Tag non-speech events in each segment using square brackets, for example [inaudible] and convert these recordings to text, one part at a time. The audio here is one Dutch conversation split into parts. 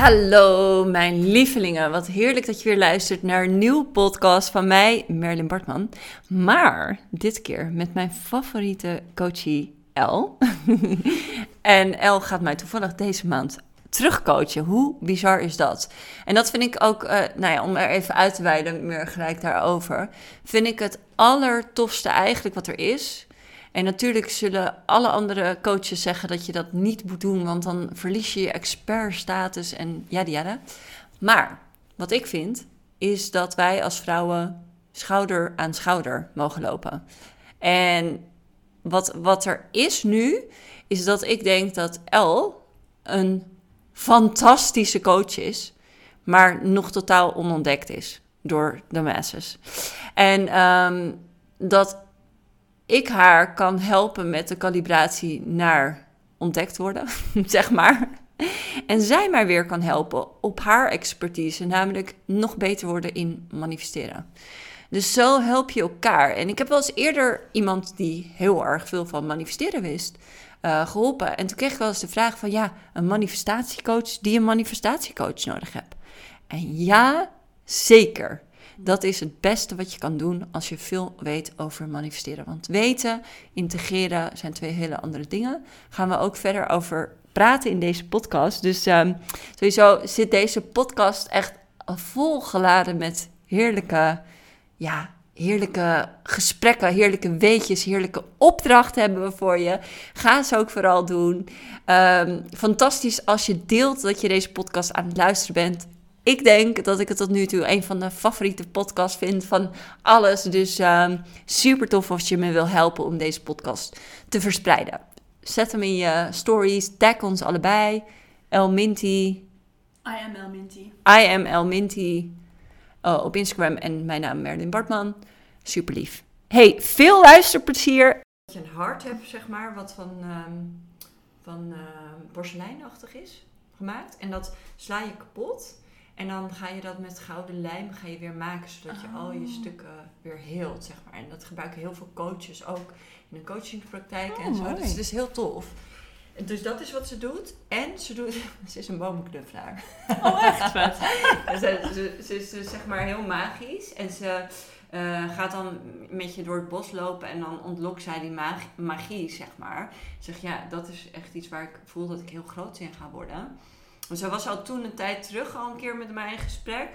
Hallo mijn lievelingen, wat heerlijk dat je weer luistert naar een nieuwe podcast van mij, Merlin Bartman. Maar dit keer met mijn favoriete coachie El. [laughs] en El gaat mij toevallig deze maand terugcoachen. Hoe bizar is dat? En dat vind ik ook, uh, nou ja, om er even uit te wijden, meer gelijk daarover, vind ik het allertofste eigenlijk wat er is. En natuurlijk zullen alle andere coaches zeggen dat je dat niet moet doen, want dan verlies je je expertstatus en ja, ja. Maar wat ik vind, is dat wij als vrouwen schouder aan schouder mogen lopen. En wat, wat er is nu, is dat ik denk dat El een fantastische coach is, maar nog totaal onontdekt is door de masses. En um, dat ik haar kan helpen met de calibratie naar ontdekt worden, [laughs] zeg maar. En zij mij weer kan helpen op haar expertise, namelijk nog beter worden in manifesteren. Dus zo help je elkaar. En ik heb wel eens eerder iemand die heel erg veel van manifesteren wist, uh, geholpen. En toen kreeg ik wel eens de vraag van ja, een manifestatiecoach die een manifestatiecoach nodig hebt. En ja, zeker. Dat is het beste wat je kan doen als je veel weet over manifesteren. Want weten, integreren zijn twee hele andere dingen. Gaan we ook verder over praten in deze podcast. Dus um, sowieso zit deze podcast echt volgeladen met heerlijke, ja, heerlijke gesprekken, heerlijke weetjes, heerlijke opdrachten hebben we voor je. Ga ze ook vooral doen. Um, fantastisch als je deelt dat je deze podcast aan het luisteren bent ik denk dat ik het tot nu toe een van de favoriete podcasts vind van alles. Dus uh, super tof als je me wil helpen om deze podcast te verspreiden. Zet hem in je stories, tag ons allebei. El Minty. I am El Minty. I am El Minty. Oh, op Instagram en mijn naam Merlin Bartman. Super lief. Hey, veel luisterplezier. Dat je een hart hebt, zeg maar, wat van, um, van uh, porseleinachtig is gemaakt. En dat sla je kapot. En dan ga je dat met gouden lijm ga je weer maken, zodat je al je oh. stukken weer heelt, zeg maar. En dat gebruiken heel veel coaches ook in de coachingspraktijk en oh, zo. Dus het is heel tof. Dus dat is wat ze doet. En ze doet, [laughs] ze is een bomenknuffelaar. Oh, echt vet. [laughs] ze, ze, ze, is zeg maar heel magisch. En ze uh, gaat dan met je door het bos lopen en dan ontlokt zij die magie, zeg maar. Zeg ja, dat is echt iets waar ik voel dat ik heel groot in ga worden. Want zij was al toen een tijd terug al een keer met mij in gesprek.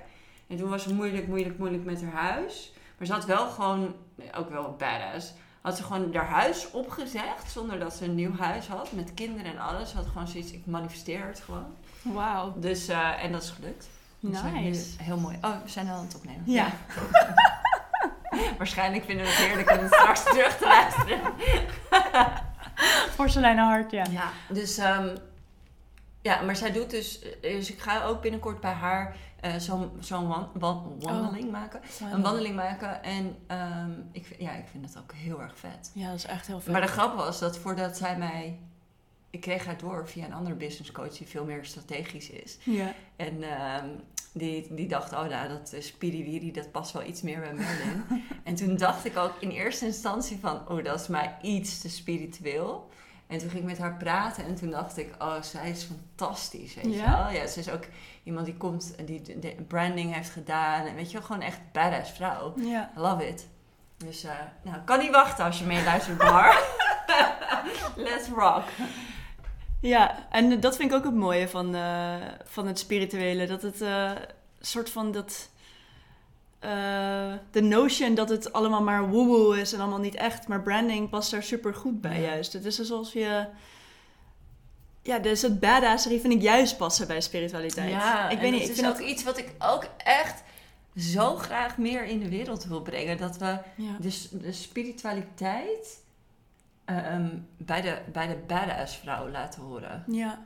En toen was ze moeilijk, moeilijk, moeilijk met haar huis. Maar ze had wel gewoon, ook wel badass, had ze gewoon haar huis opgezegd zonder dat ze een nieuw huis had. Met kinderen en alles. Ze had gewoon zoiets, ik manifesteer het gewoon. Wauw. Dus, uh, en dat is gelukt. Dus nice. heel mooi. Oh, we zijn al aan het opnemen. Ja. [laughs] Waarschijnlijk vinden we het heerlijk om het straks terug te luisteren. [laughs] Porseleinen hart, ja. Ja, dus um, ja, maar zij doet dus, dus ik ga ook binnenkort bij haar uh, zo'n wan, wan, wandeling oh, maken. Een wandeling maken. En um, ik, ja, ik vind dat ook heel erg vet. Ja, dat is echt heel vet. Maar de grap was dat voordat zij mij... Ik kreeg haar door via een andere business coach die veel meer strategisch is. Ja. En um, die, die dacht, oh nou, dat is Piriwiri, dat past wel iets meer bij Merlin. [laughs] en toen dacht ik ook in eerste instantie van, oh, dat is mij iets te spiritueel. En toen ging ik met haar praten en toen dacht ik, oh, zij is fantastisch, weet je wel. Ja, ze is ook iemand die komt die de branding heeft gedaan. En weet je wel, gewoon echt badass vrouw. Ja. I love it. Dus, uh, nou, kan niet wachten als je meeluistert, Bar. [laughs] Let's rock. Ja, en dat vind ik ook het mooie van, uh, van het spirituele. Dat het uh, soort van dat uh, de notion dat het allemaal maar woewoe is en allemaal niet echt. Maar branding past daar super goed bij juist. Het is alsof je... Ja, dus het badasserie vind ik juist passen bij spiritualiteit. Ja, ik weet niet. Ik vind ook iets wat ik ook echt zo graag meer in de wereld wil brengen. Dat we dus de spiritualiteit um, bij, de, bij de badass vrouw laten horen. Ja.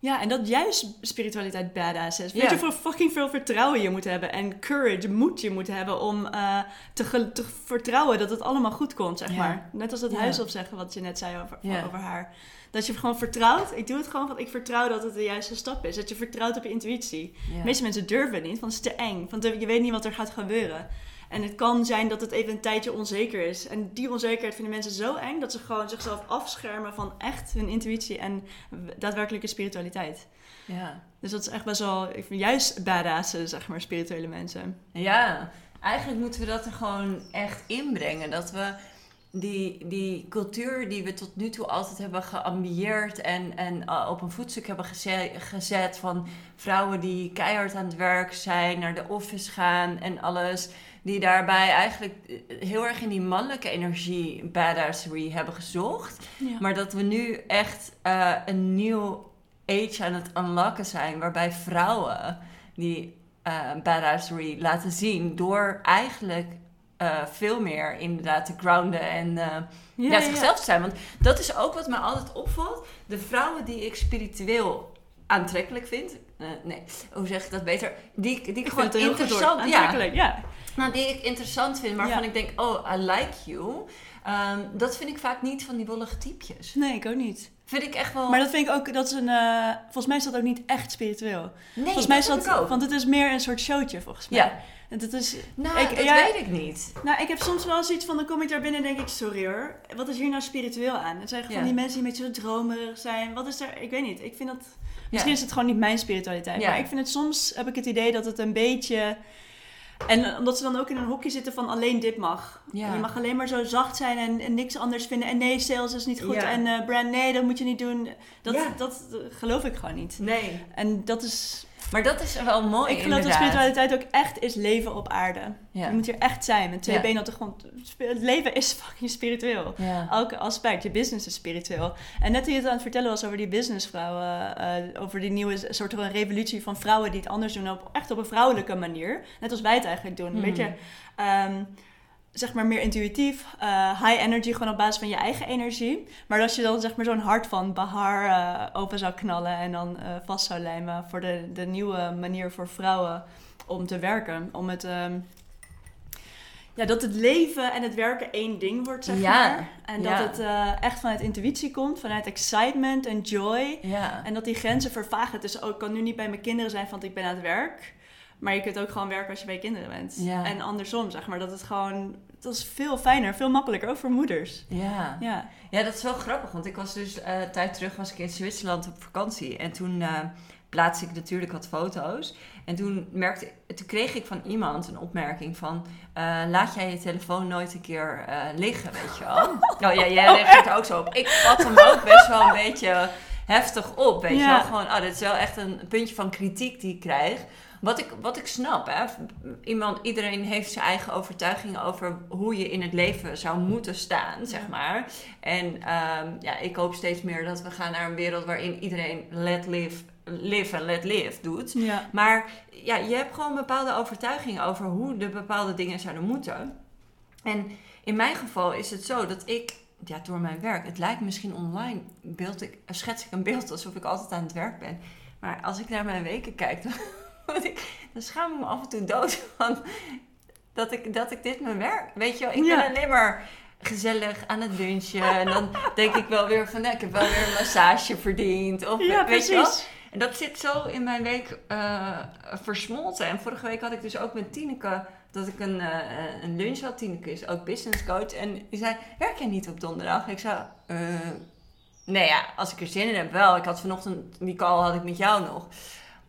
Ja, en dat juist spiritualiteit badass is. Weet je hoeveel fucking veel vertrouwen je moet hebben en courage, moed je moet hebben om uh, te, te, vertrouwen dat het allemaal goed komt, zeg maar. Net als dat ja. huis opzeggen wat je net zei over, over haar. Dat je gewoon vertrouwt. Ik doe het gewoon want ik vertrouw dat het de juiste stap is. Dat je vertrouwt op je intuïtie. De meeste mensen durven niet, want het is te eng. Want je weet niet wat er gaat gebeuren. En het kan zijn dat het even een tijdje onzeker is. En die onzekerheid vinden mensen zo eng dat ze gewoon zichzelf afschermen van echt hun intuïtie en daadwerkelijke spiritualiteit. Ja. Dus dat is echt best wel, ik vind juist badassen, zeg maar, spirituele mensen. Ja, eigenlijk moeten we dat er gewoon echt inbrengen. Dat we die, die cultuur die we tot nu toe altijd hebben geambieerd en, en uh, op een voetstuk hebben gezet, gezet van vrouwen die keihard aan het werk zijn, naar de office gaan en alles. Die daarbij eigenlijk heel erg in die mannelijke energie badassery hebben gezocht. Ja. Maar dat we nu echt uh, een nieuw age aan het unlocken zijn. Waarbij vrouwen die uh, badassery laten zien door eigenlijk uh, veel meer inderdaad te grounden en uh, ja, ja, zichzelf te zijn. Want dat is ook wat mij altijd opvalt. De vrouwen die ik spiritueel aantrekkelijk vind. Uh, nee, hoe zeg ik dat beter? Die, die ik, ik gewoon interessant ja. ja. Nou, die ik interessant vind, waarvan ik denk, oh, I like you. Um, dat vind ik vaak niet van die wollige typjes. Nee, ik ook niet. Vind ik echt wel. Maar dat vind ik ook, dat is een. Uh, volgens mij is dat ook niet echt spiritueel. Nee, volgens mij is dat ook. Want het is meer een soort showtje, volgens mij. Ja. En dat is. Nou, ik, dat ja, weet ik niet. Nou, ik heb soms wel zoiets van, dan kom ik daar binnen en denk ik, sorry hoor, wat is hier nou spiritueel aan? Het zijn van Ja. die mensen die een beetje zo dromerig zijn. Wat is er, ik weet niet, ik vind dat, misschien is het gewoon niet mijn spiritualiteit. Maar ik vind het soms, heb ik het idee dat het een beetje, en omdat ze dan ook in een hokje zitten van alleen dit mag. Ja. Je mag alleen maar zo zacht zijn en, en niks anders vinden. En nee, sales is niet goed. Ja. En eh, brand, nee, dat moet je niet doen. Dat, Ja. dat eh, geloof ik gewoon niet. Nee. En dat is, Maar dat is wel mooi. ik geloof dat spiritualiteit ook echt is leven op aarde. Ja. Je moet hier echt zijn met twee Ja. benen op de grond. Het leven is [laughs] fucking spiritueel. Ja. Elke aspect, je business is spiritueel. En net toen je het aan het vertellen was over die businessvrouwen, eh, over die nieuwe soort van revolutie van vrouwen die het anders doen, op, echt op een vrouwelijke manier. Net als wij het eigenlijk doen. Een Mhm. beetje, ehm, zeg maar, meer intuïtief. eh, high energy, gewoon op basis van je eigen energie. Maar als je dan zeg maar zo'n hart van Bahar eh, open zou knallen en dan eh, vast zou lijmen voor de, de nieuwe manier voor vrouwen om te werken. Om het... ehm, ja, dat het leven en het werken één ding wordt, zeg Ja, maar. En ja. dat het echt vanuit intuïtie komt, vanuit excitement en joy. Ja. En dat die grenzen vervagen. Dus ook, ik kan nu niet bij mijn kinderen zijn, want ik ben aan het werk. Maar je kunt ook gewoon werken als je bij je kinderen bent. En andersom, zeg maar. Dat het gewoon... Dat is veel fijner, veel makkelijker, ook voor moeders. Ja. Ja. Ja, dat is wel grappig. Want ik was dus eh tijd terug was ik in Zwitserland op vakantie. En toen eh plaatste ik natuurlijk wat foto's. En toen, merkte, toen kreeg ik van iemand een opmerking van... eh, laat jij je telefoon nooit een keer liggen, weet je wel? [laughs] nou ja, jij reageert er ook zo op. Ik vat hem ook best wel een beetje heftig op, weet je wel? Gewoon, oh, dit is wel echt een puntje van kritiek die ik krijg. Wat ik, wat ik snap, hè. Iemand, iedereen heeft zijn eigen overtuigingen over hoe je in het leven zou moeten staan, zeg maar. En ehm, ja, ik hoop steeds meer dat we gaan naar een wereld waarin iedereen let live, live en let live doet. Ja. Maar ja, je hebt gewoon bepaalde overtuigingen over hoe de bepaalde dingen zouden moeten. En in mijn geval is het zo dat ik, ja, door mijn werk, het lijkt misschien online, beeld ik, schets ik een beeld alsof ik altijd aan het werk ben. Maar als ik naar mijn weken kijk, [laughs] dan, dan schaam ik me af en toe dood van dat ik, dat ik dit mijn werk. Weet je wel, ik Ja. ben alleen maar gezellig aan het lunchen. En dan denk ik wel weer van, ja, ik heb wel weer een massage verdiend. Of, Ja, weet je wel? precies. En dat zit zo in mijn week eh, versmolten. En vorige week had ik dus ook met Tineke dat ik een, eh, een lunch had. Tineke is ook business coach. En die zei, werk jij niet op donderdag? Ik zei, eh, nee ja, als ik er zin in heb wel. Ik had vanochtend, die call had ik met jou nog.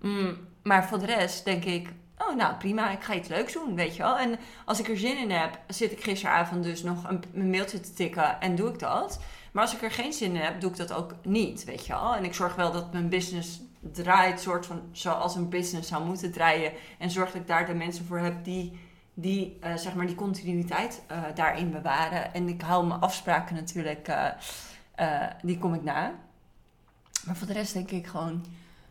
Mm, maar voor de rest denk ik, oh nou prima, ik ga iets leuks doen, weet je wel. En als ik er zin in heb, zit ik gisteravond dus nog een, een mailtje te tikken en doe ik dat. Maar als ik er geen zin in heb, doe ik dat ook niet, weet je wel. En ik zorg wel dat mijn business draait, soort van zoals een business zou moeten draaien. En zorg dat ik daar de mensen voor heb die, die eh, zeg maar, die continuïteit eh, daarin bewaren. En ik hou mijn afspraken natuurlijk, eh, die kom ik na. Maar voor de rest denk ik gewoon...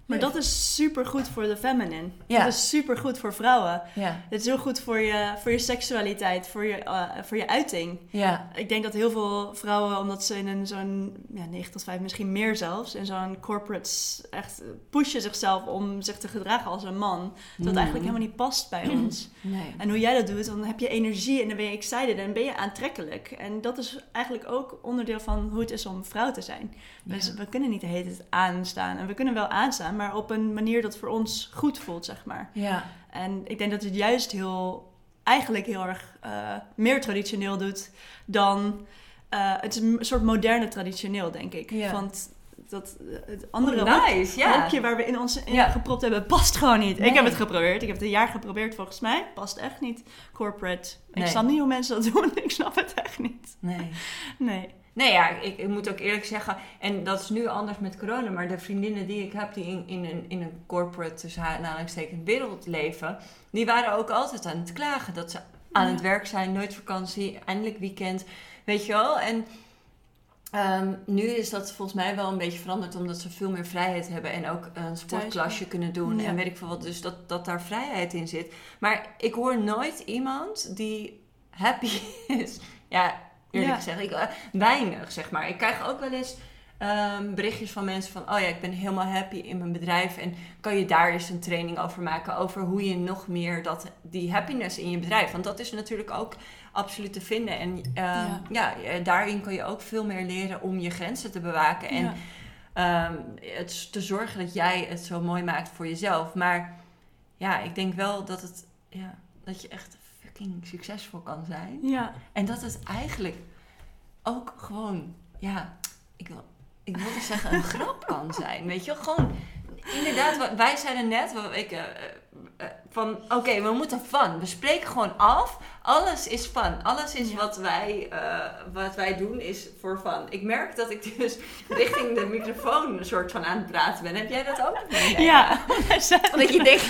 Maar dat is super goed voor de feminine. Ja. Dat is super goed voor vrouwen. Ja, Het is heel goed voor je, voor je seksualiteit, voor je, eh, voor je uiting. ja, Ik denk dat heel veel vrouwen, omdat ze in een zo'n ja, 9 tot 5, misschien meer zelfs, in zo'n corporate echt pushen zichzelf om zich te gedragen als een man. Dat Mhm. eigenlijk helemaal niet past bij [clears throat] ons. nee. En hoe jij dat doet, dan heb je energie en dan ben je excited en ben je aantrekkelijk. En dat is eigenlijk ook onderdeel van hoe het is om vrouw te zijn. Dus we kunnen niet de hele tijd aanstaan. En we kunnen wel aanstaan, maar op een manier dat voor ons goed voelt, zeg maar. Ja, En ik denk dat het juist heel eigenlijk heel erg eh, meer traditioneel doet dan... eh, het is een soort moderne traditioneel, denk ik. Ja. Want dat, het andere Oh, nice, ja. hokje waar we in ons in Ja. gepropt hebben, past gewoon niet. Nee. Ik heb het geprobeerd. Ik heb het een jaar geprobeerd volgens mij. Past echt niet. Corporate. Ik snap niet hoe mensen dat doen. [laughs] Ik snap het echt niet. Nee. Nee. Nee, ja, ik, ik moet ook eerlijk zeggen, en dat is nu anders met corona, maar de vriendinnen die ik heb die in, in, een, in een corporate, tussen aanhalingstekens, wereld leven, die waren ook altijd aan het klagen dat ze aan Ja. het werk zijn, nooit vakantie, eindelijk weekend, weet je wel. En ehm, nu is dat volgens mij wel een beetje veranderd, omdat ze veel meer vrijheid hebben en ook een sportklasje kunnen doen Ja. en weet ik veel wat, dus dat, dat daar vrijheid in zit. Maar ik hoor nooit iemand die happy [laughs] is. Ja, eerlijk Ja. gezegd. Ik, eh, weinig, zeg maar. Ik krijg ook wel eens ehm, berichtjes van mensen van... Oh ja, ik ben helemaal happy in mijn bedrijf. En kan je daar eens een training over maken? Over hoe je nog meer dat, die happiness in je bedrijf... Want dat is natuurlijk ook absoluut te vinden. En ehm, Ja. ja. eh, daarin kan je ook veel meer leren om je grenzen te bewaken. En Ja. ehm, het te zorgen dat jij het zo mooi maakt voor jezelf. Maar ja, ik denk wel dat het... Ja, dat je echt fucking succesvol kan zijn. Ja. En dat het eigenlijk ook gewoon, ja, ik wil, ik wilde zeggen een grap kan zijn. Weet je, gewoon, inderdaad, wij zeiden net, ik, eh, eh, van oké, we moeten fun. We spreken gewoon af. Alles is fun. Alles is Ja. wat, wij, eh, wat wij doen is voor fun. Ik merk dat ik dus richting de microfoon een soort van aan het praten ben. Heb jij dat ook? Nee, Ja. Dat je denkt,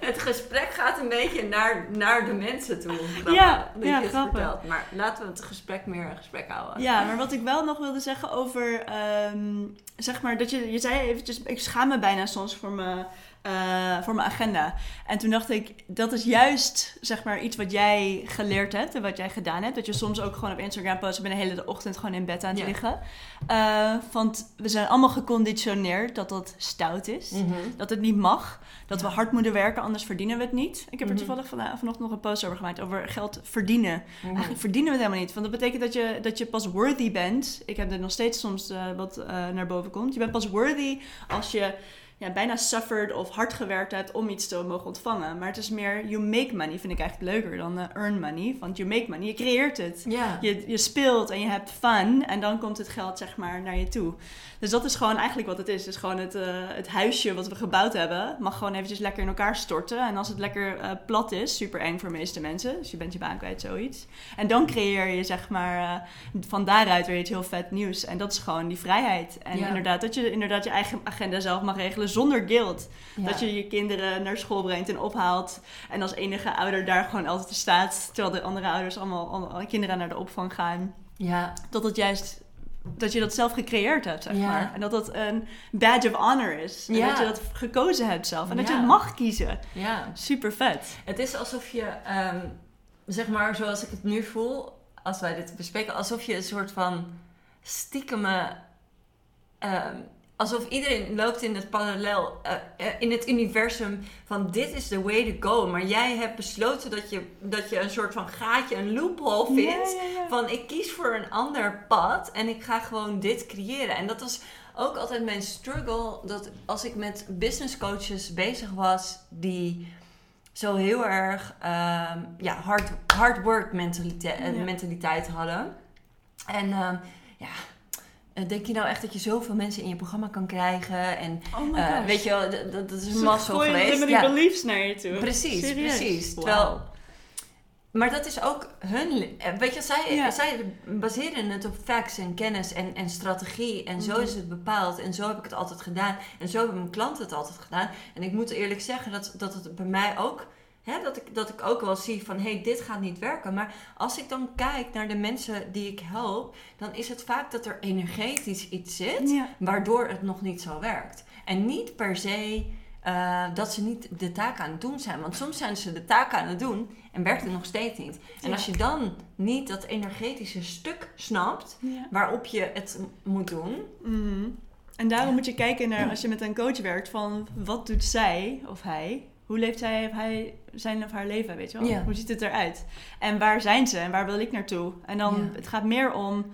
het gesprek gaat een beetje naar, naar de mensen toe. Ja, dat ja, je het grappig. vertelt. Maar laten we het gesprek meer een gesprek houden. Ja, maar wat ik wel nog wilde zeggen over, ehm, zeg maar, dat je, je zei eventjes, ik schaam me bijna soms voor mijn, eh, voor mijn agenda. En toen dacht ik, dat is juist, zeg maar, iets wat jij geleerd hebt en wat jij gedaan hebt. Dat je soms ook gewoon op Instagram post, ik ben de hele ochtend gewoon in bed aan het liggen. Eh, want we zijn allemaal geconditioneerd dat dat stout is. Mhm. Dat het niet mag. Dat we hard moeten werken, anders verdienen we het niet. Ik heb er Mhm. toevallig vana- vanochtend nog een post over gemaakt. Over geld verdienen. Mhm. Eigenlijk verdienen we het helemaal niet. Want dat betekent dat je, dat je pas worthy bent. Ik heb er nog steeds soms eh, wat naar boven komt. Je bent pas worthy als je ja, bijna suffered of hard gewerkt hebt om iets te mogen ontvangen. Maar het is meer you make money. Vind ik eigenlijk leuker dan eh, earn money. Want you make money. Je creëert het. Je, je speelt en je hebt fun en dan komt het geld zeg maar naar je toe. Dus dat is gewoon eigenlijk wat het is. Het is gewoon het, eh, het huisje wat we gebouwd hebben. Mag gewoon eventjes lekker in elkaar storten. En als het lekker eh, plat is, super eng voor de meeste mensen. Dus je bent je baan kwijt, zoiets. En dan creëer je zeg maar van daaruit weer iets heel vet nieuws. En dat is gewoon die vrijheid. En inderdaad, dat je inderdaad je eigen agenda zelf mag regelen zonder guilt. Ja. Dat je je kinderen naar school brengt en ophaalt. En als enige ouder daar gewoon altijd staat. Terwijl de andere ouders allemaal, kinderen naar de opvang gaan. Ja. Dat het juist... Dat je dat zelf gecreëerd hebt, zeg Ja. maar. En dat dat een badge of honor is. En Ja. dat je dat gekozen hebt zelf. En dat je het mag kiezen. ja. Super vet. Het is alsof je, ehm, zeg maar zoals ik het nu voel, als wij dit bespreken, alsof je een soort van stiekeme. ehm, alsof iedereen loopt in het parallel, eh, eh, in het universum van dit is the way to go. Maar jij hebt besloten dat je, dat je een soort van gaatje, een loophole vindt. Van ik kies voor een ander pad en ik ga gewoon dit creëren. En dat was ook altijd mijn struggle. Dat als ik met business coaches bezig was die zo heel erg ehm, ja, hard, hard work mentaliteit, eh, Ja. mentaliteit hadden. En ehm, ja, denk je nou echt dat je zoveel mensen in je programma kan krijgen? En Oh my eh, weet je wel, d- d- dat is een Ze gooien geweest. limiting Ja. beliefs naar je toe. Precies, Serieus? precies. Wauw. Terwijl, maar dat is ook hun. eh, Weet je, zij, Ja. zij baseren het op facts en kennis en, en strategie. En zo Mhm. is het bepaald. En zo heb ik het altijd gedaan. En zo hebben mijn klanten het altijd gedaan. En ik moet eerlijk zeggen dat, dat het bij mij ook. Hè, dat, ik, dat ik ook wel zie van hé, hey, dit gaat niet werken. Maar als ik dan kijk naar de mensen die ik help, dan is het vaak dat er energetisch iets zit Ja. waardoor het nog niet zo werkt. En niet per se eh, dat ze niet de taak aan het doen zijn. Want soms zijn ze de taak aan het doen en werkt het nog steeds niet. En Ja. als je dan niet dat energetische stuk snapt Ja. waarop je het moet doen. Mhm. En daarom moet je kijken naar, [clears throat] als je met een coach werkt, van wat doet zij of hij? Hoe leeft zij of hij zijn of haar leven, weet je wel? Ja. Hoe ziet het eruit? En waar zijn ze en waar wil ik naartoe? En dan, Ja. het gaat meer om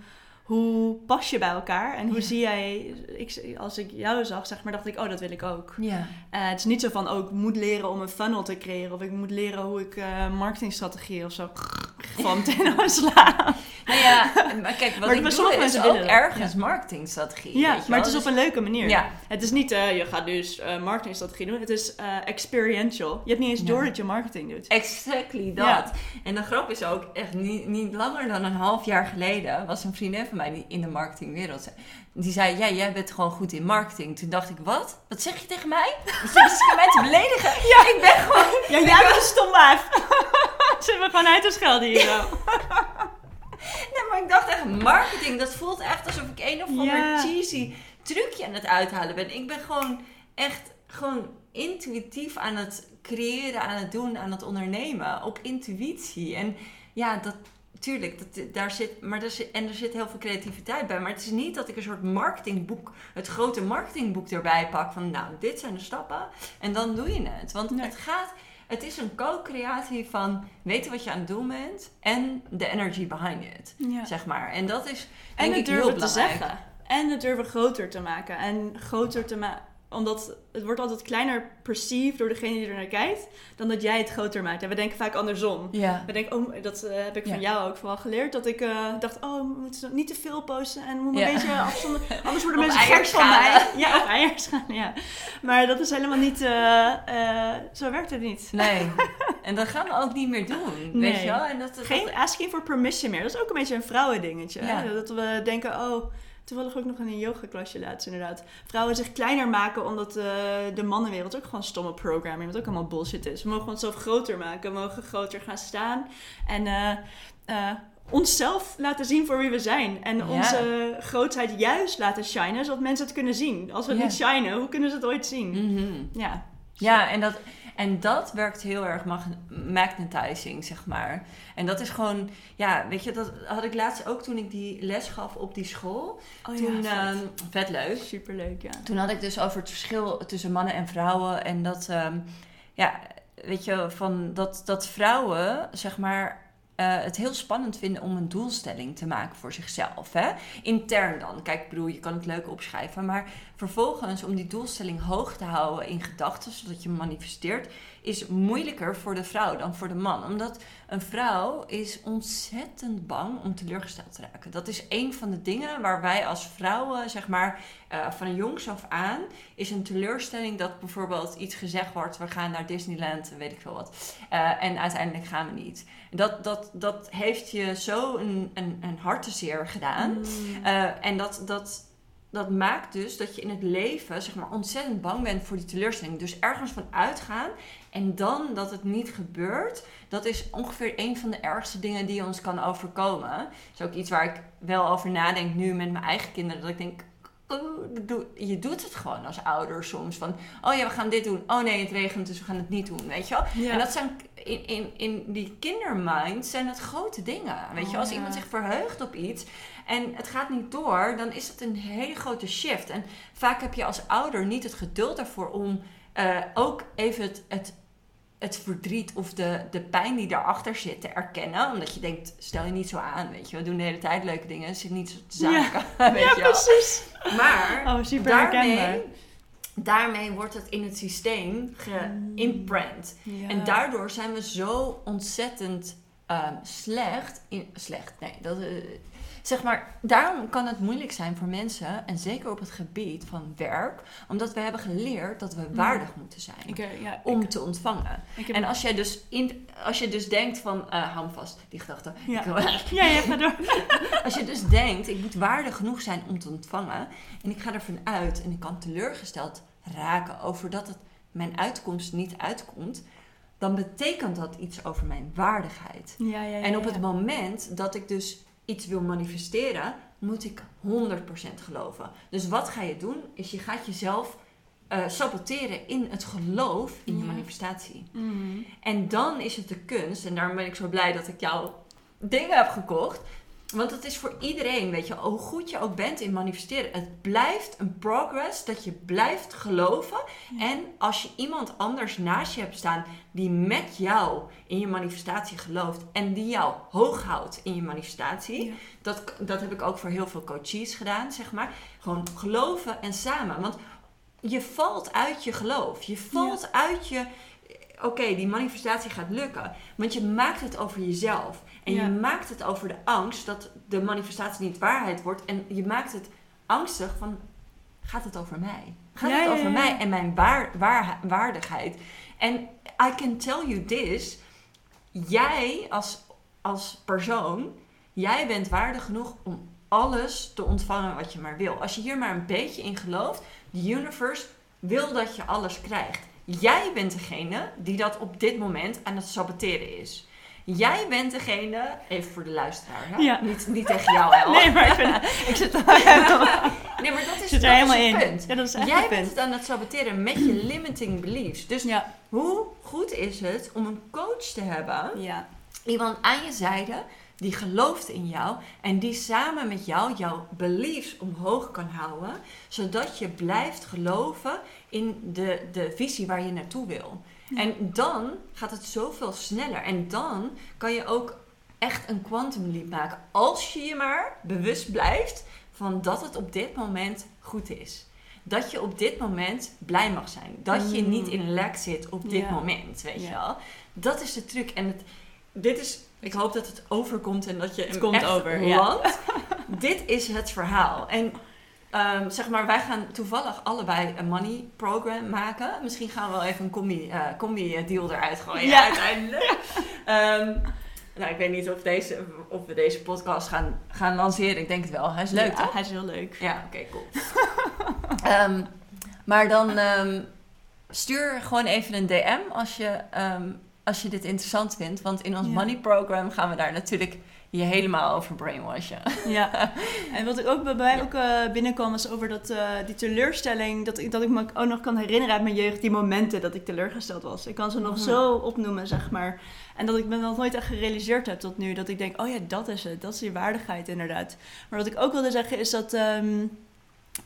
hoe pas je bij elkaar en hoe Ja. zie jij, ik, als ik jou zag, zeg maar, dacht ik, oh, dat wil ik ook. Ja. Eh, het is niet zo van, oh, ik moet leren om een funnel te creëren of ik moet leren hoe ik eh marketingstrategieën of zo [laughs] van meteen aansla. Nou ja, maar kijk, wat Maar ik doe is ook willen ergens marketingstrategie. Ja, weet je maar wel? het is op Dus- een leuke manier. Ja. Het is niet, eh, je gaat dus marketingstrategie doen. Het is experiential. Je hebt niet eens door dat je marketing doet. Exactly dat. En de grap is ook echt niet, niet langer dan een half jaar geleden was een vriendin van mij die in de marketingwereld zei. Die zei, ja, jij bent gewoon goed in marketing. Toen dacht ik, wat? Wat zeg je tegen mij? Zit je mij te beledigen? [laughs] Ja, ik ben gewoon... Ja, jij bent een stom wijf. [laughs] Zullen we gewoon uit te schelden hier zo? [laughs] Nee, maar ik dacht echt, marketing, dat voelt echt alsof ik een of ander Ja. cheesy trucje aan het uithalen ben. Ik ben gewoon echt gewoon intuïtief aan het creëren, aan het doen, aan het ondernemen. Op intuïtie. En ja, dat... Tuurlijk, dat, daar zit, maar zit, en er zit heel veel creativiteit bij. Maar het is niet dat ik een soort marketingboek, het grote marketingboek erbij pak. Van nou, dit zijn de stappen. En dan doe je het. Want Nee. het gaat, het is een co-creatie van weten wat je aan het doen bent. En de energy behind it Ja. zeg maar. En dat is En denk het ik heel durven te belangrijk. zeggen. En het durven groter te maken. En groter te maken. Omdat het wordt altijd kleiner perceived door degene die er naar kijkt. Dan dat jij het groter maakt. En we denken vaak andersom. Ja. We denken, oh, dat eh, heb ik van Ja. jou ook vooral geleerd. Dat ik eh, dacht, oh, we moeten niet te veel posten. En Ja. een beetje afzonder. [laughs] Anders worden mensen gek van mij. Ja, op eierschalen, ja. Maar dat is helemaal niet... eh, zo werkt het niet. Nee. [laughs] En dat gaan we ook niet meer doen. Nee. Weet je wel? En dat, dat, Geen asking for permission meer. Dat is ook een beetje een vrouwendingetje. Ja. Dat we denken, oh... Toevallig ook nog in een yogaklasje laatst inderdaad. Vrouwen zich kleiner maken omdat eh, de mannenwereld ook gewoon stomme programming, wat ook allemaal bullshit is. We mogen onszelf groter maken, we mogen groter gaan staan. En eh, eh, onszelf laten zien voor wie we zijn. En onze grootheid juist laten shinen, zodat mensen het kunnen zien. Als we niet shinen, hoe kunnen ze het ooit zien? Mhm. Ja. Ja, en dat, en dat werkt heel erg mag- magnetizing, zeg maar. En dat is gewoon, ja, weet je, dat had ik laatst ook toen ik die les gaf op die school. Oh toen, ja, ehm, vet leuk. Superleuk, ja. Toen had ik dus over het verschil tussen mannen en vrouwen. En dat, ehm, ja, weet je, van dat, dat vrouwen, zeg maar, het heel spannend vinden om een doelstelling te maken voor zichzelf. Hè? Intern dan. Kijk, ik bedoel, je kan het leuk opschrijven. Maar vervolgens om die doelstelling hoog te houden in gedachten, zodat je manifesteert, is moeilijker voor de vrouw dan voor de man. Omdat een vrouw is ontzettend bang om teleurgesteld te raken. Dat is een van de dingen waar wij als vrouwen, zeg maar, eh, van jongs af aan, is een teleurstelling dat bijvoorbeeld iets gezegd wordt: we gaan naar Disneyland, weet ik veel wat. Eh, en uiteindelijk gaan we niet. Dat, dat, dat heeft je zo een, een, een hartezeer gedaan. Mm. Eh, en dat, dat, dat maakt dus dat je in het leven zeg maar, ontzettend bang bent voor die teleurstelling. Dus ergens van uitgaan en dan dat het niet gebeurt, dat is ongeveer een van de ergste dingen die ons kan overkomen. Dat is ook iets waar ik wel over nadenk nu met mijn eigen kinderen. Dat ik denk, oh, je doet het gewoon als ouder soms. Van, oh ja, we gaan dit doen. Oh nee, het regent, dus we gaan het niet doen. Weet je wel? Ja. En dat zijn in, in, in die kindermind zijn het grote dingen. Weet je, Oh, als ja. iemand zich verheugt op iets en het gaat niet door, dan is het een hele grote shift. En vaak heb je als ouder niet het geduld daarvoor om eh, ook even het, het, het verdriet of de, de pijn die daarachter zit te erkennen. Omdat je denkt, stel je niet zo aan, weet je. We doen de hele tijd leuke dingen, zit niet zo te zaken, [laughs] weet ja, je precies. Maar Oh, super herkenbaar. daarmee, daarmee wordt het in het systeem geïmprint. Ja. En daardoor zijn we zo ontzettend ehm, slecht. In, slecht, nee. Dat, eh, zeg maar, daarom kan het moeilijk zijn voor mensen. En zeker op het gebied van werk. Omdat we hebben geleerd dat we waardig moeten zijn. Ik, eh, ja, om ik, te ontvangen. heb En als jij dus, in, als je dus denkt van, eh hou hem vast, die gedachte. Ja. Wil- [laughs] Ja, ja, ga door. [laughs] als je dus denkt, ik moet waardig genoeg zijn om te ontvangen. En ik ga ervan uit en ik kan teleurgesteld raken over dat het mijn uitkomst niet uitkomt. Dan betekent dat iets over mijn waardigheid. Ja, ja, ja, En op het moment dat ik dus iets wil manifesteren, moet ik 100% geloven. Dus wat ga je doen? Is je gaat jezelf eh, saboteren in het geloof in je Ja. manifestatie. Mhm. En dan is het de kunst, en daarom ben ik zo blij dat ik jouw dingen heb gekocht. Want het is voor iedereen, weet je, hoe goed je ook bent in manifesteren. Het blijft een progress dat je blijft geloven. En als je iemand anders naast je hebt staan die met jou in je manifestatie gelooft en die jou hoog houdt in je manifestatie. Ja. Dat, dat heb ik ook voor heel veel coaches gedaan, zeg maar. Gewoon geloven en samen. Want je valt uit je geloof. Je valt uit je. Oké, die manifestatie gaat lukken. Want je maakt het over jezelf. En Ja. je maakt het over de angst dat de manifestatie niet waarheid wordt. En je maakt het angstig van, gaat het over mij? Gaat Ja, het over ja, mij en mijn waar, waar, waardigheid? En I can tell you this. Jij als, als persoon, jij bent waardig genoeg om alles te ontvangen wat je maar wil. Als je hier maar een beetje in gelooft, de universe wil dat je alles krijgt. Jij bent degene die dat op dit moment aan het saboteren is. Jij bent degene, even voor de luisteraar, hè? Ja. Niet, niet tegen jou, [laughs] El. Nee, maar ik, [laughs] ik zit [laughs] er Nee, maar dat is, zit er helemaal is in. het punt. Ja, dat is echt Jij het bent punt. het aan het saboteren met je limiting beliefs. Dus Ja, hoe goed is het om een coach te hebben, ja. iemand aan je zijde die gelooft in jou en die samen met jou jouw beliefs omhoog kan houden, zodat je blijft geloven in de, de visie waar je naartoe wil. En dan gaat het zoveel sneller. En dan kan je ook echt een quantum leap maken. Als je je maar bewust blijft van dat het op dit moment goed is. Dat je op dit moment blij mag zijn. Dat je Mm. niet in lek zit op dit Ja. moment, weet je wel. Dat is de truc. En het, dit is, ik hoop dat het overkomt en dat je Het komt echt over, ja. landt. [laughs] dit is het verhaal. En ehm, zeg maar, wij gaan toevallig allebei een money program maken. Misschien gaan we wel even een combi, eh, combi deal eruit gooien Ja. uiteindelijk. Ehm, nou, ik weet niet of, deze, of we deze podcast gaan, gaan lanceren. Ik denk het wel. Hij is leuk, Ja, toch? Hij is heel leuk. Ja, oké, cool. [laughs] Ehm, maar dan stuur gewoon even een DM als je, als je dit interessant vindt. Want in ons Ja. money program gaan we daar natuurlijk je helemaal over brainwashen. Ja, [laughs] en wat ik ook bij mij ook eh, binnenkwam was over dat, eh, die teleurstelling. Dat ik, dat ik me ook nog kan herinneren uit mijn jeugd, die momenten dat ik teleurgesteld was. Ik kan ze nog zo opnoemen, zeg maar. En dat ik me nog nooit echt gerealiseerd heb tot nu. Dat ik denk, oh ja, dat is het. Dat is die waardigheid inderdaad. Maar wat ik ook wilde zeggen is dat... ehm,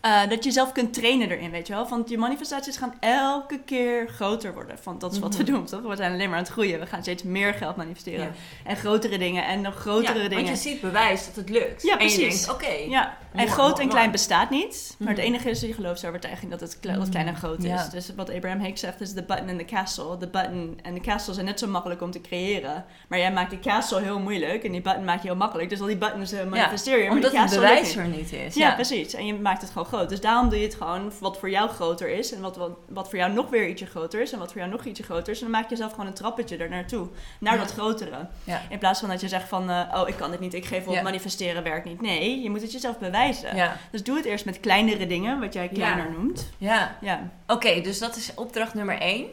eh, dat je zelf kunt trainen erin, weet je wel. Want je manifestaties gaan elke keer groter worden. Want dat is wat we Mhm. doen, toch? We zijn alleen maar aan het groeien. We gaan steeds meer geld manifesteren. Ja. En grotere dingen en nog grotere Ja, dingen. Want je ziet bewijs dat het lukt. Ja, en je precies. denkt, oké. Ja, en groot en klein bestaat niet. Maar het Mhm. enige is die geloofsovertuiging dat het dat klein en groot is. Ja. Dus wat Abraham Hicks zegt is de button en de castle. De button en de castle zijn net zo makkelijk om te creëren. Maar jij maakt die castle heel moeilijk en die button maak je heel makkelijk. Dus al die buttons eh, manifesteer je, maar Omdat het bewijs er niet. niet is. Ja, precies. En je maakt het gewoon groot. Dus daarom doe je het gewoon wat voor jou groter is. En wat, wat, wat voor jou nog weer ietsje groter is. En wat voor jou nog ietsje groter is. En dan maak je zelf gewoon een trappetje er naartoe. Naar Ja. dat grotere. Ja. In plaats van dat je zegt van... eh, oh, ik kan dit niet. Ik geef op. Ja. Manifesteren werkt niet. Nee, je moet het jezelf bewijzen. Dus doe het eerst met kleinere dingen, wat jij kleiner noemt. ja. Ja, Oké, dus dat is opdracht nummer één.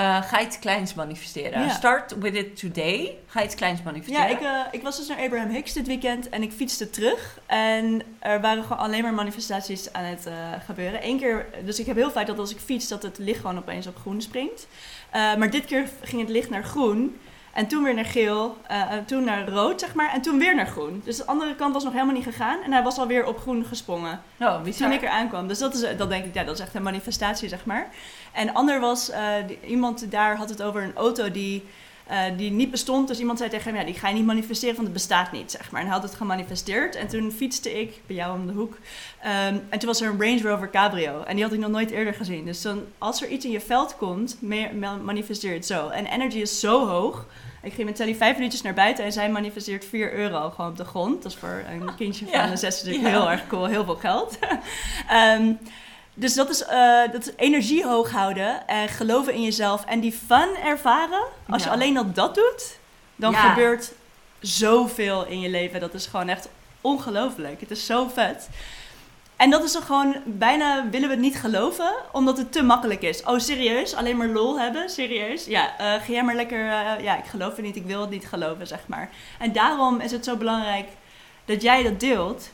Eh, ga iets kleins manifesteren. Ja. Start with it today. Ga iets kleins ja manifesteren. ik, eh, ik was dus naar Abraham Hicks dit weekend en ik fietste terug. En er waren gewoon alleen maar manifestaties aan het eh, gebeuren. Eén keer, dus ik heb heel vaak dat als ik fiets, dat het licht gewoon opeens op groen springt. Maar dit keer ging het licht naar groen. En toen weer naar geel, en toen naar rood, zeg maar. En toen weer naar groen. Dus de andere kant was nog helemaal niet gegaan. En hij was alweer op groen gesprongen. Oh, bizar. Toen ik er aankwam. Dus dat, is, dat denk ik, ja, dat is echt een manifestatie, zeg maar. En ander was, eh, die- iemand daar had het over een auto die, eh, die niet bestond. Dus iemand zei tegen hem, ja, die ga je niet manifesteren, want het bestaat niet, zeg maar. En hij had het gemanifesteerd. En toen fietste ik bij jou om de hoek. Ehm, en toen was er een Range Rover Cabrio. En die had ik nog nooit eerder gezien. Dus dan, als er iets in je veld komt, manifesteer het zo. En energy is zo hoog. Ik ging met Sally vijf minuutjes naar buiten en zij manifesteert 4 euro gewoon op de grond. Dat is voor een [laughs] kindje van Ja. de zes natuurlijk Ja. heel erg cool, heel veel geld. [laughs] Ehm, dus dat is, eh, dat is energie hoog houden en geloven in jezelf en die fun ervaren. Als Ja. je alleen al dat doet, dan Ja. gebeurt zoveel in je leven. Dat is gewoon echt ongelooflijk. Het is zo vet. En dat is dan gewoon, bijna willen we het niet geloven, omdat het te makkelijk is. Oh, serieus? Alleen maar lol hebben? Serieus? Ja, eh, ga jij maar lekker, eh, ja, ik geloof het niet, ik wil het niet geloven, zeg maar. En daarom is het zo belangrijk dat jij dat deelt.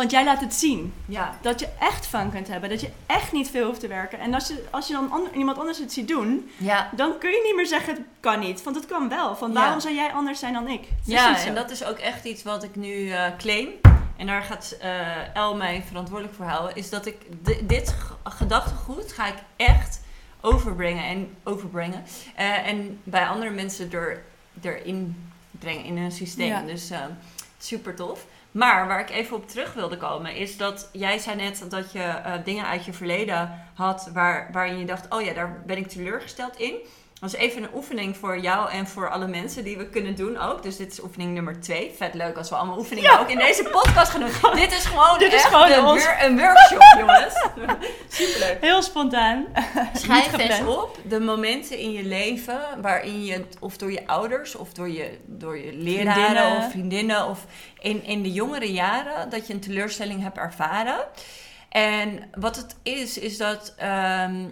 Want jij laat het zien. Ja. Dat je echt fun kunt hebben. Dat je echt niet veel hoeft te werken. En als je, als je dan ander- iemand anders het ziet doen, Ja. dan kun je niet meer zeggen het kan niet. Want het kan wel. Van Ja. waarom zou jij anders zijn dan ik? Ja, en dat is ook echt iets wat ik nu eh, claim. En daar gaat eh El mij verantwoordelijk voor houden. Is dat ik di- dit gedachtegoed ga ik echt overbrengen en overbrengen. Eh, en bij andere mensen er, erin brengen in hun systeem. Ja. Dus super tof. Maar waar ik even op terug wilde komen, is dat jij zei net dat je eh, dingen uit je verleden had waar, waarin je dacht, oh ja, daar ben ik teleurgesteld in. Dat is even een oefening voor jou en voor alle mensen die we kunnen doen ook. Dus dit is oefening nummer twee. Vet leuk als we allemaal oefeningen ook in deze podcast gaan doen. [laughs] dit is gewoon, Dit is echt gewoon de ons- wor- een workshop, [laughs] jongens. Superleuk. Heel spontaan. [laughs] Schrijf eens op de momenten in je leven waarin je, of door je ouders, of door je, door je leraren Vriendinnen. of vriendinnen, of in, in de jongere jaren, dat je een teleurstelling hebt ervaren. En wat het is, is dat ehm,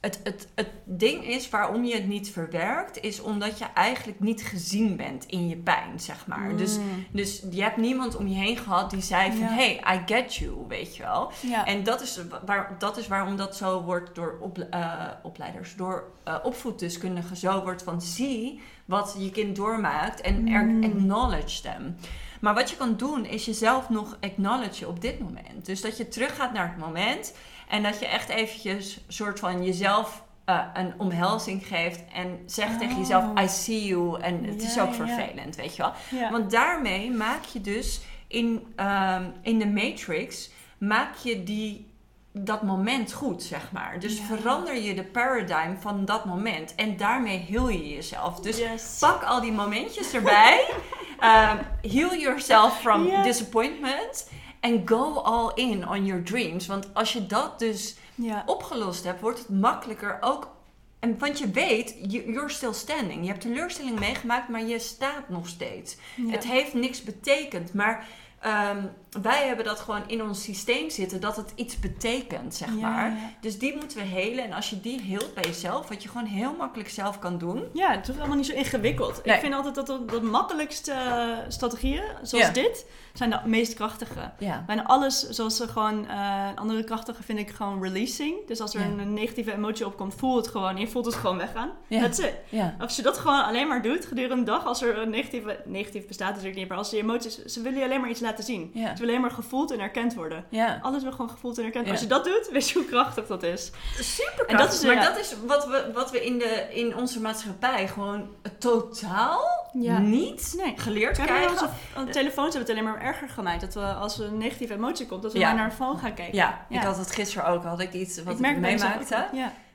het, het, het ding is waarom je het niet verwerkt, is omdat je eigenlijk niet gezien bent in je pijn, zeg maar. Dus, Mm. dus je hebt niemand om je heen gehad die zei van, Ja. hey, I get you, weet je wel. Ja. En dat is, waar, dat is waarom dat zo wordt door op, eh, opleiders, door eh, opvoeddeskundigen zo wordt van zie wat je kind doormaakt en Mm. acknowledge them. Maar wat je kan doen is jezelf nog acknowledgen op dit moment. Dus dat je teruggaat naar het moment en dat je echt eventjes soort van jezelf eh, een omhelzing geeft en zegt tegen jezelf Oh. I see you en het is ook ja. vervelend, weet je wel. Ja. Want daarmee maak je dus in, ehm, in de Matrix, maak je die, dat moment goed, zeg maar. Dus verander je de paradigm van dat moment. En daarmee heel je jezelf. Dus Yes. pak al die momentjes erbij. [laughs] Ehm, heal yourself from disappointment. En go all in on your dreams. Want als je dat dus Ja. opgelost hebt, wordt het makkelijker ook. En, want je weet, you- you're still standing. Je hebt teleurstelling meegemaakt, maar je staat nog steeds. Ja. Het heeft niks betekend, maar ehm, wij hebben dat gewoon in ons systeem zitten dat het iets betekent, zeg Ja, maar. ja. Dus die moeten we helen. En als je die heelt bij jezelf, wat je gewoon heel makkelijk zelf kan doen. Ja, het hoeft allemaal niet zo ingewikkeld. Nee. Ik vind altijd dat de, de makkelijkste eh, strategieën, zoals Ja. dit, zijn de meest krachtige. Bijna alles, zoals ze gewoon, eh andere krachtige vind ik gewoon releasing. Dus als er een negatieve emotie opkomt, voel het gewoon. Je voelt het gewoon weggaan. Ja. That's it. Ja. Als je dat gewoon alleen maar doet gedurende de dag, als er een negatieve, negatief bestaat natuurlijk niet, maar als die emoties, ze willen je alleen maar iets laten zien. Ja. Alleen maar gevoeld en erkend worden. Ja. Alles wil gewoon gevoeld en erkend. Ja. Als je dat doet, weet je hoe krachtig dat is. Super En dat is, maar ja. dat is wat we, wat we in, de, in onze maatschappij gewoon totaal Ja. niet Nee. geleerd We hebben krijgen. onze aan de telefoons hebben het alleen maar erger gemaakt. Dat we als er een negatieve emotie komt, dat we Ja. naar een phone gaan kijken. Ja, ik had het gisteren ook. Had ik iets wat ik, mezelf meemaakte.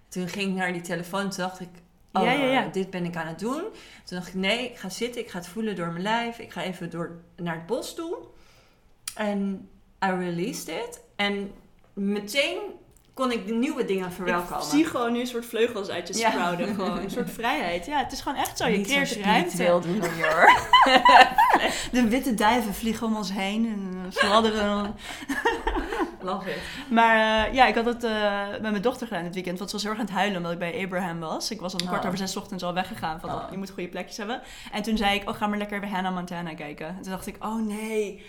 Toen ging ik naar die telefoon. Toen dacht ik, oh, Ja, ja, ja. dit ben ik aan het doen. Toen dacht ik, nee, ik ga zitten. Ik ga het voelen door mijn lijf. Ik ga even door, naar het bos toe. En I released it. En meteen kon ik de nieuwe dingen verwelkomen. Ik zie gewoon nu een soort vleugels uit je Ja. sprouden. Gewoon een soort vrijheid. Ja, het is gewoon echt zo. Je Niet creëert ruimte. doen hoor. [laughs] De witte duiven vliegen om ons heen en eh, fladderen. [laughs] Love it. Maar eh, ja, ik had het eh, met mijn dochter gedaan dit weekend. Want ze was heel erg aan het huilen omdat ik bij Abraham was. Ik was om kwart Oh. over zes ochtends al weggegaan. Van, Oh. je moet goede plekjes hebben. En toen zei ik, oh, ga maar lekker bij Hannah Montana kijken. En toen dacht ik, oh nee.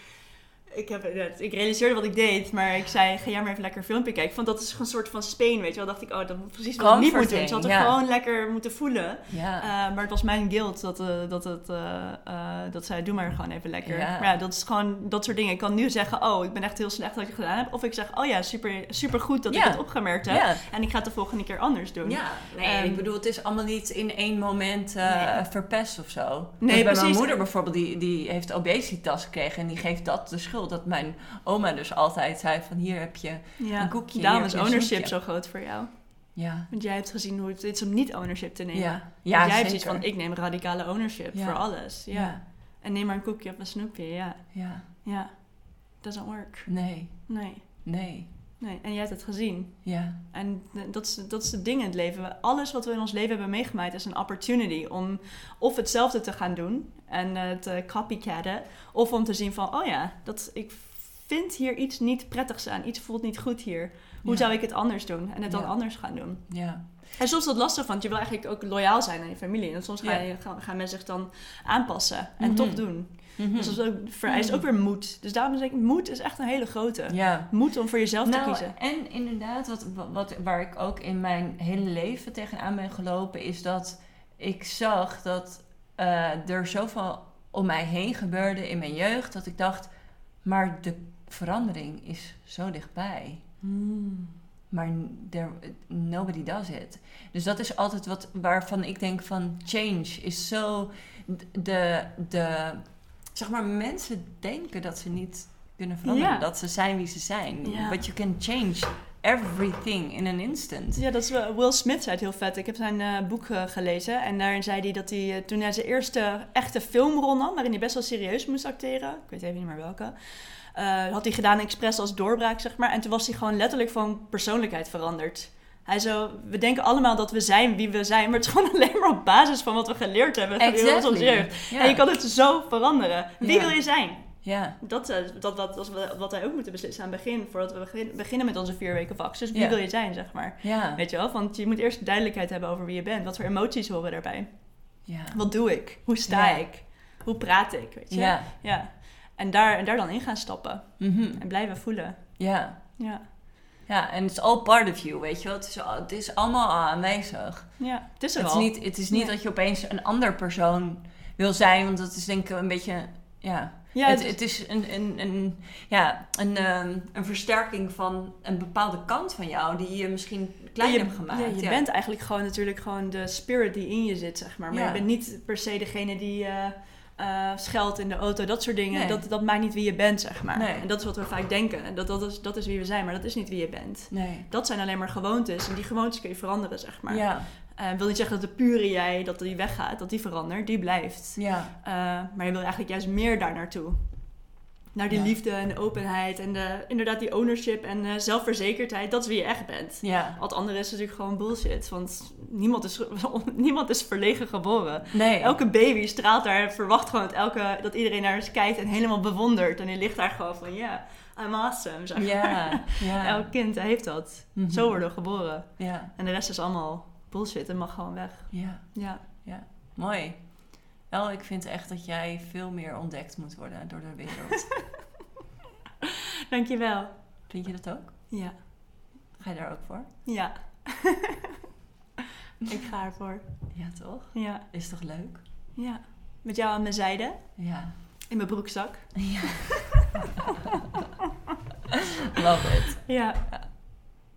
Ik, heb, ik realiseerde wat ik deed, maar ik zei, ga jij maar even lekker een filmpje kijken. Ik vond dat is gewoon een soort van Spain, weet je wel. dacht ik, oh, dat is precies wat ik niet moet doen. Ze had het ja. gewoon lekker moeten voelen. Ja. Eh, maar het was mijn guilt dat, eh, dat, het, eh, dat zei, doe maar gewoon even lekker. Ja. Maar ja, dat is gewoon dat soort dingen. Ik kan nu zeggen, oh, ik ben echt heel slecht dat ik het gedaan heb. Of ik zeg, oh ja, super, super goed dat ik het opgemerkt heb. En ik ga het de volgende keer anders doen. Ja, nee, Ehm, ik bedoel, het is allemaal niet in één moment Nee. verpest of zo. Nee, Want bij mijn moeder bijvoorbeeld, die, die heeft obesitas gekregen en die geeft dat de schuld. Dat mijn oma dus altijd zei van hier heb je, Ja. Een koekje, Daarom is ownership zo groot voor jou. ja, Want jij hebt gezien hoe het is om niet ownership te nemen. ja, jij hebt zoiets van, ik neem radicale ownership Ja. voor alles. Ja. ja, En neem maar een koekje of een snoepje. Ja. ja, Ja. Doesn't work. nee, Nee. nee, Nee. En jij hebt het gezien. ja, En dat is, dat is het ding in het leven. Alles wat we in ons leven hebben meegemaakt is een opportunity om of hetzelfde te gaan doen en eh, te copycatten. Of om te zien van, oh ja, dat, ik vind hier iets niet prettigs aan. Iets voelt niet goed hier. Hoe Ja. zou ik het anders doen? En het dan Ja. anders gaan doen. ja. En soms is dat lastig, want je wil eigenlijk ook loyaal zijn aan je familie. En soms ga Ja. je, gaan, gaan mensen zich dan aanpassen en Mhm. toch doen. Mhm. Dus dat is ook, vereist ook weer moed. Dus daarom zeg ik, moed is echt een hele grote. Ja. Moed om voor jezelf te Nou, kiezen. en inderdaad, wat, wat, waar ik ook in mijn hele leven tegenaan ben gelopen, is dat ik zag dat eh, er zoveel om mij heen gebeurde in mijn jeugd, dat ik dacht, maar de verandering is zo dichtbij. Maar there, nobody does it. Dus dat is altijd wat waarvan ik denk van change is zo de, de zeg maar mensen denken dat ze niet kunnen veranderen, Ja. dat ze zijn wie ze zijn. Ja. But you can change everything in an instant. Ja, dat is Will Smith zei het heel vet. Ik heb zijn eh, boek eh, gelezen en daarin zei hij dat hij eh, toen hij zijn eerste echte filmrol nam, waarin hij best wel serieus moest acteren, ik weet even niet meer welke, had hij gedaan expres als doorbraak, zeg maar. En toen was hij gewoon letterlijk van persoonlijkheid veranderd. Hij zo, we denken allemaal dat we zijn wie we zijn, maar het is gewoon [laughs] alleen maar op basis van wat we geleerd hebben heel onze jeugd. En je kan het zo veranderen. Wie wil je zijn? ja. Dat, eh, dat, dat, wat- wij ook moeten beslissen aan het begin, voordat we begin- beginnen met onze vier weken vak. Dus wie Ja. wil je zijn, zeg maar. Ja. Weet je wel? Want je moet eerst duidelijkheid hebben over wie je bent. Wat voor emoties horen daarbij? Ja. Wat doe ik? Hoe sta Ja. ik? Hoe praat ik? Weet je? Ja. Ja. En, daar, en daar dan in gaan stappen. Mhm. En blijven voelen. ja. Ja. Ja, en it's all part of you, weet je wel. Het is, het is allemaal al aanwezig. Ja, het is er Het is niet, het is niet Nee. dat je opeens een ander persoon wil zijn, want dat is denk ik een beetje, ja... Ja, het, het- het is een, een, een, ja, een, ehm, een versterking van een bepaalde kant van jou die je misschien klein je, hebt gemaakt. Ja, je bent eigenlijk gewoon natuurlijk gewoon de spirit die in je zit, zeg maar. Maar Ja. je bent niet per se degene die eh eh, scheldt in de auto, dat soort dingen. Nee. Dat, dat maakt niet wie je bent, zeg maar. Nee. En dat is wat we vaak denken. En Dat, dat, is, dat is wie we zijn, maar dat is niet wie je bent. Nee. Dat zijn alleen maar gewoontes. En die gewoontes kun je veranderen, zeg maar. Ja, Eh, wil niet zeggen dat de pure jij, dat die weggaat, dat die verandert. Die blijft. ja, Eh, maar je wil eigenlijk juist meer daar naartoe. Naar die Ja. liefde en de openheid en de, inderdaad die ownership en eh, zelfverzekerdheid. Dat is wie je echt bent. ja. Al het andere is natuurlijk gewoon bullshit. Want niemand is, [laughs] niemand is verlegen geboren. Nee. Elke baby straalt daar en verwacht gewoon dat, elke, dat iedereen naar eens kijkt en helemaal bewondert. En die ligt daar gewoon van, ja, I'm awesome. Zeg maar. Ja, ja. [laughs] Elk kind heeft dat. Mhm. Zo worden we geboren. Ja, En de rest is allemaal bullshit en mag gewoon weg. ja. Ja. Mooi. El, ik vind echt dat jij veel meer ontdekt moet worden door de wereld. [laughs] Dankjewel. Vind je dat ook? Ja. Ga je daar ook voor? Ja. [laughs] Ik ga ervoor. Ja, toch? Ja. Is toch leuk? Ja. Met jou aan mijn zijde. Ja. In mijn broekzak. Ja. [laughs] Love it. Ja.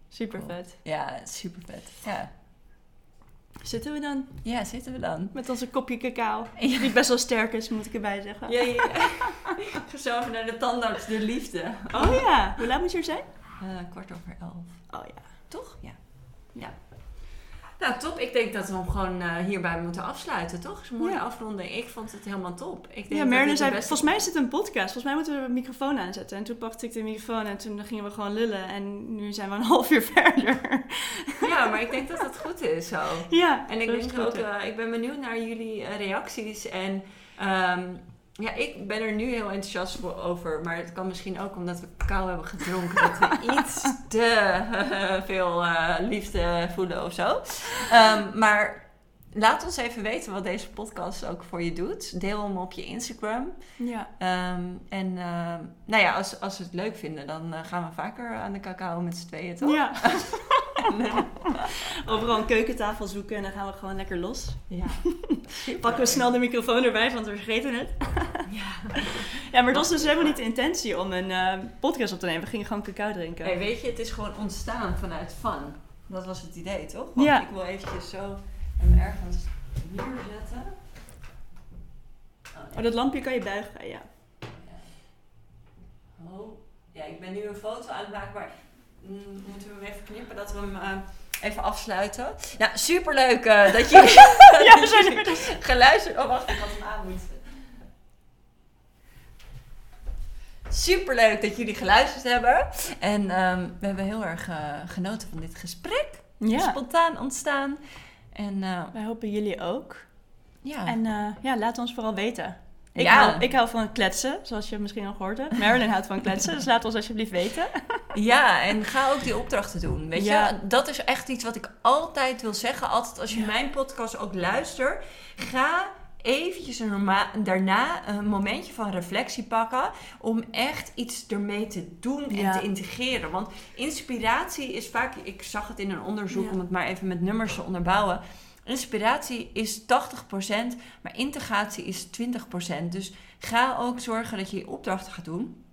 Super vet. Ja, super vet. Ja. Zitten we dan? ja, zitten we dan? Met onze kopje cacao. Ja. Die best wel sterk is, moet ik erbij zeggen. Ja, ja, ja. [laughs] Naar de tandarts, de liefde. Oh ja. Hoe laat moet je er zijn? Eh, kwart over elf. Oh ja. Toch? Ja. Ja. Nou, top. Ik denk dat we hem gewoon eh, hierbij moeten afsluiten, toch? is een mooie Ja. afronding. Ik vond het helemaal top. Ik denk Ja, de zei, volgens mij is het een podcast. Volgens mij moeten we de microfoon aanzetten. En toen pakte ik de microfoon en toen gingen we gewoon lullen. En nu zijn we een [laughs] half uur verder. Ja, maar ik denk dat dat goed is zo. ja. En ik denk ook, eh, ik ben benieuwd naar jullie eh, reacties. En ehm, ja, ik ben er nu heel enthousiast voor over. Maar het kan misschien ook omdat we cacao hebben gedronken. dat we [laughs] iets te [laughs] veel eh, liefde voelen of zo. Ehm, maar laat ons even weten wat deze podcast ook voor je doet. Deel hem op je Instagram. Ja. Ehm, en ehm, nou ja, als, als we het leuk vinden, dan eh, gaan we vaker aan de cacao met z'n tweeën, toch? Ja. [laughs] En, [laughs] Overal een keukentafel zoeken en dan gaan we gewoon lekker los. ja. [laughs] Pakken we snel de microfoon erbij, want we vergeten het. Ja. [laughs] Ja, maar dat was dus helemaal niet de intentie om een eh, podcast op te nemen. We gingen gewoon cacao drinken. Hey, weet je, het is gewoon ontstaan vanuit fun. Dat was het idee, toch? Want Ja. ik wil eventjes zo hem ergens neerzetten. Oh, Oh, dat lampje kan je buigen, ja. Oh. Ja, ik ben nu een foto aan het maken, maar moeten we hem even knippen dat we hem eh, even afsluiten? Nou, superleuk eh, dat jullie [laughs] Ja, we zijn er dus. geluisterd... Oh, wacht, ik had hem aan moeten. Superleuk dat jullie geluisterd hebben. En ehm, we hebben heel erg eh, genoten van dit gesprek. Ja, Spontaan ontstaan. En wij hopen jullie ook. ja, En ja, laat ons vooral weten. Ik, Ja. hou, ik hou van kletsen, zoals je misschien al gehoord hebt. Marilyn houdt van kletsen, dus laat ons alsjeblieft weten. [laughs] Ja, en ga ook die opdrachten doen. Weet Ja. je, dat is echt iets wat ik altijd wil zeggen. Altijd als je Ja. mijn podcast ook luistert, ga eventjes een daarna een momentje van reflectie pakken om echt iets ermee te doen en Ja. te integreren. Want inspiratie is vaak, ik zag het in een onderzoek Ja. om het maar even met nummers te onderbouwen. Inspiratie is 80%, maar integratie is 20%. Dus ga ook zorgen dat je je opdrachten gaat doen.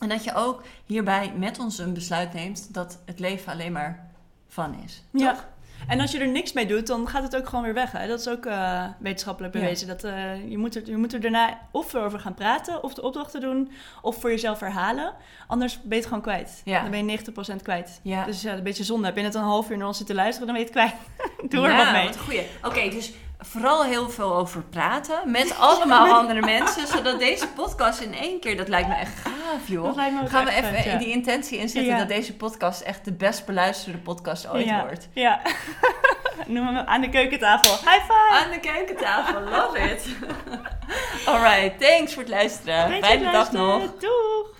En dat je ook hierbij met ons een besluit neemt dat het leven alleen maar fun is. Ja. En als je er niks mee doet, dan gaat het ook gewoon weer weg. Hè? Dat is ook eh, wetenschappelijk Ja. bewezen. Dat, eh, je, moet er, je moet er daarna of over gaan praten, of de opdrachten doen, of voor jezelf herhalen. Anders ben je het gewoon kwijt. Ja. Dan ben je 90% kwijt. Ja. Dus ja, een beetje zonde. Je net een half uur naar ons zitten luisteren, dan ben je het kwijt. [laughs] Doe er Ja, wat mee. goeie. Oké, dus vooral heel veel over praten met allemaal [laughs] andere mensen, zodat deze podcast in één keer, dat lijkt me echt gaaf joh. Dat lijkt me ook Gaan we even vet, ja. die intentie inzetten Ja. dat deze podcast echt de best beluisterde podcast ooit ja. wordt. Ja. [laughs] Noem hem aan de keukentafel. High five! Aan de keukentafel, love it. [laughs] Alright, thanks voor het luisteren. Fijne dag nog. Doeg!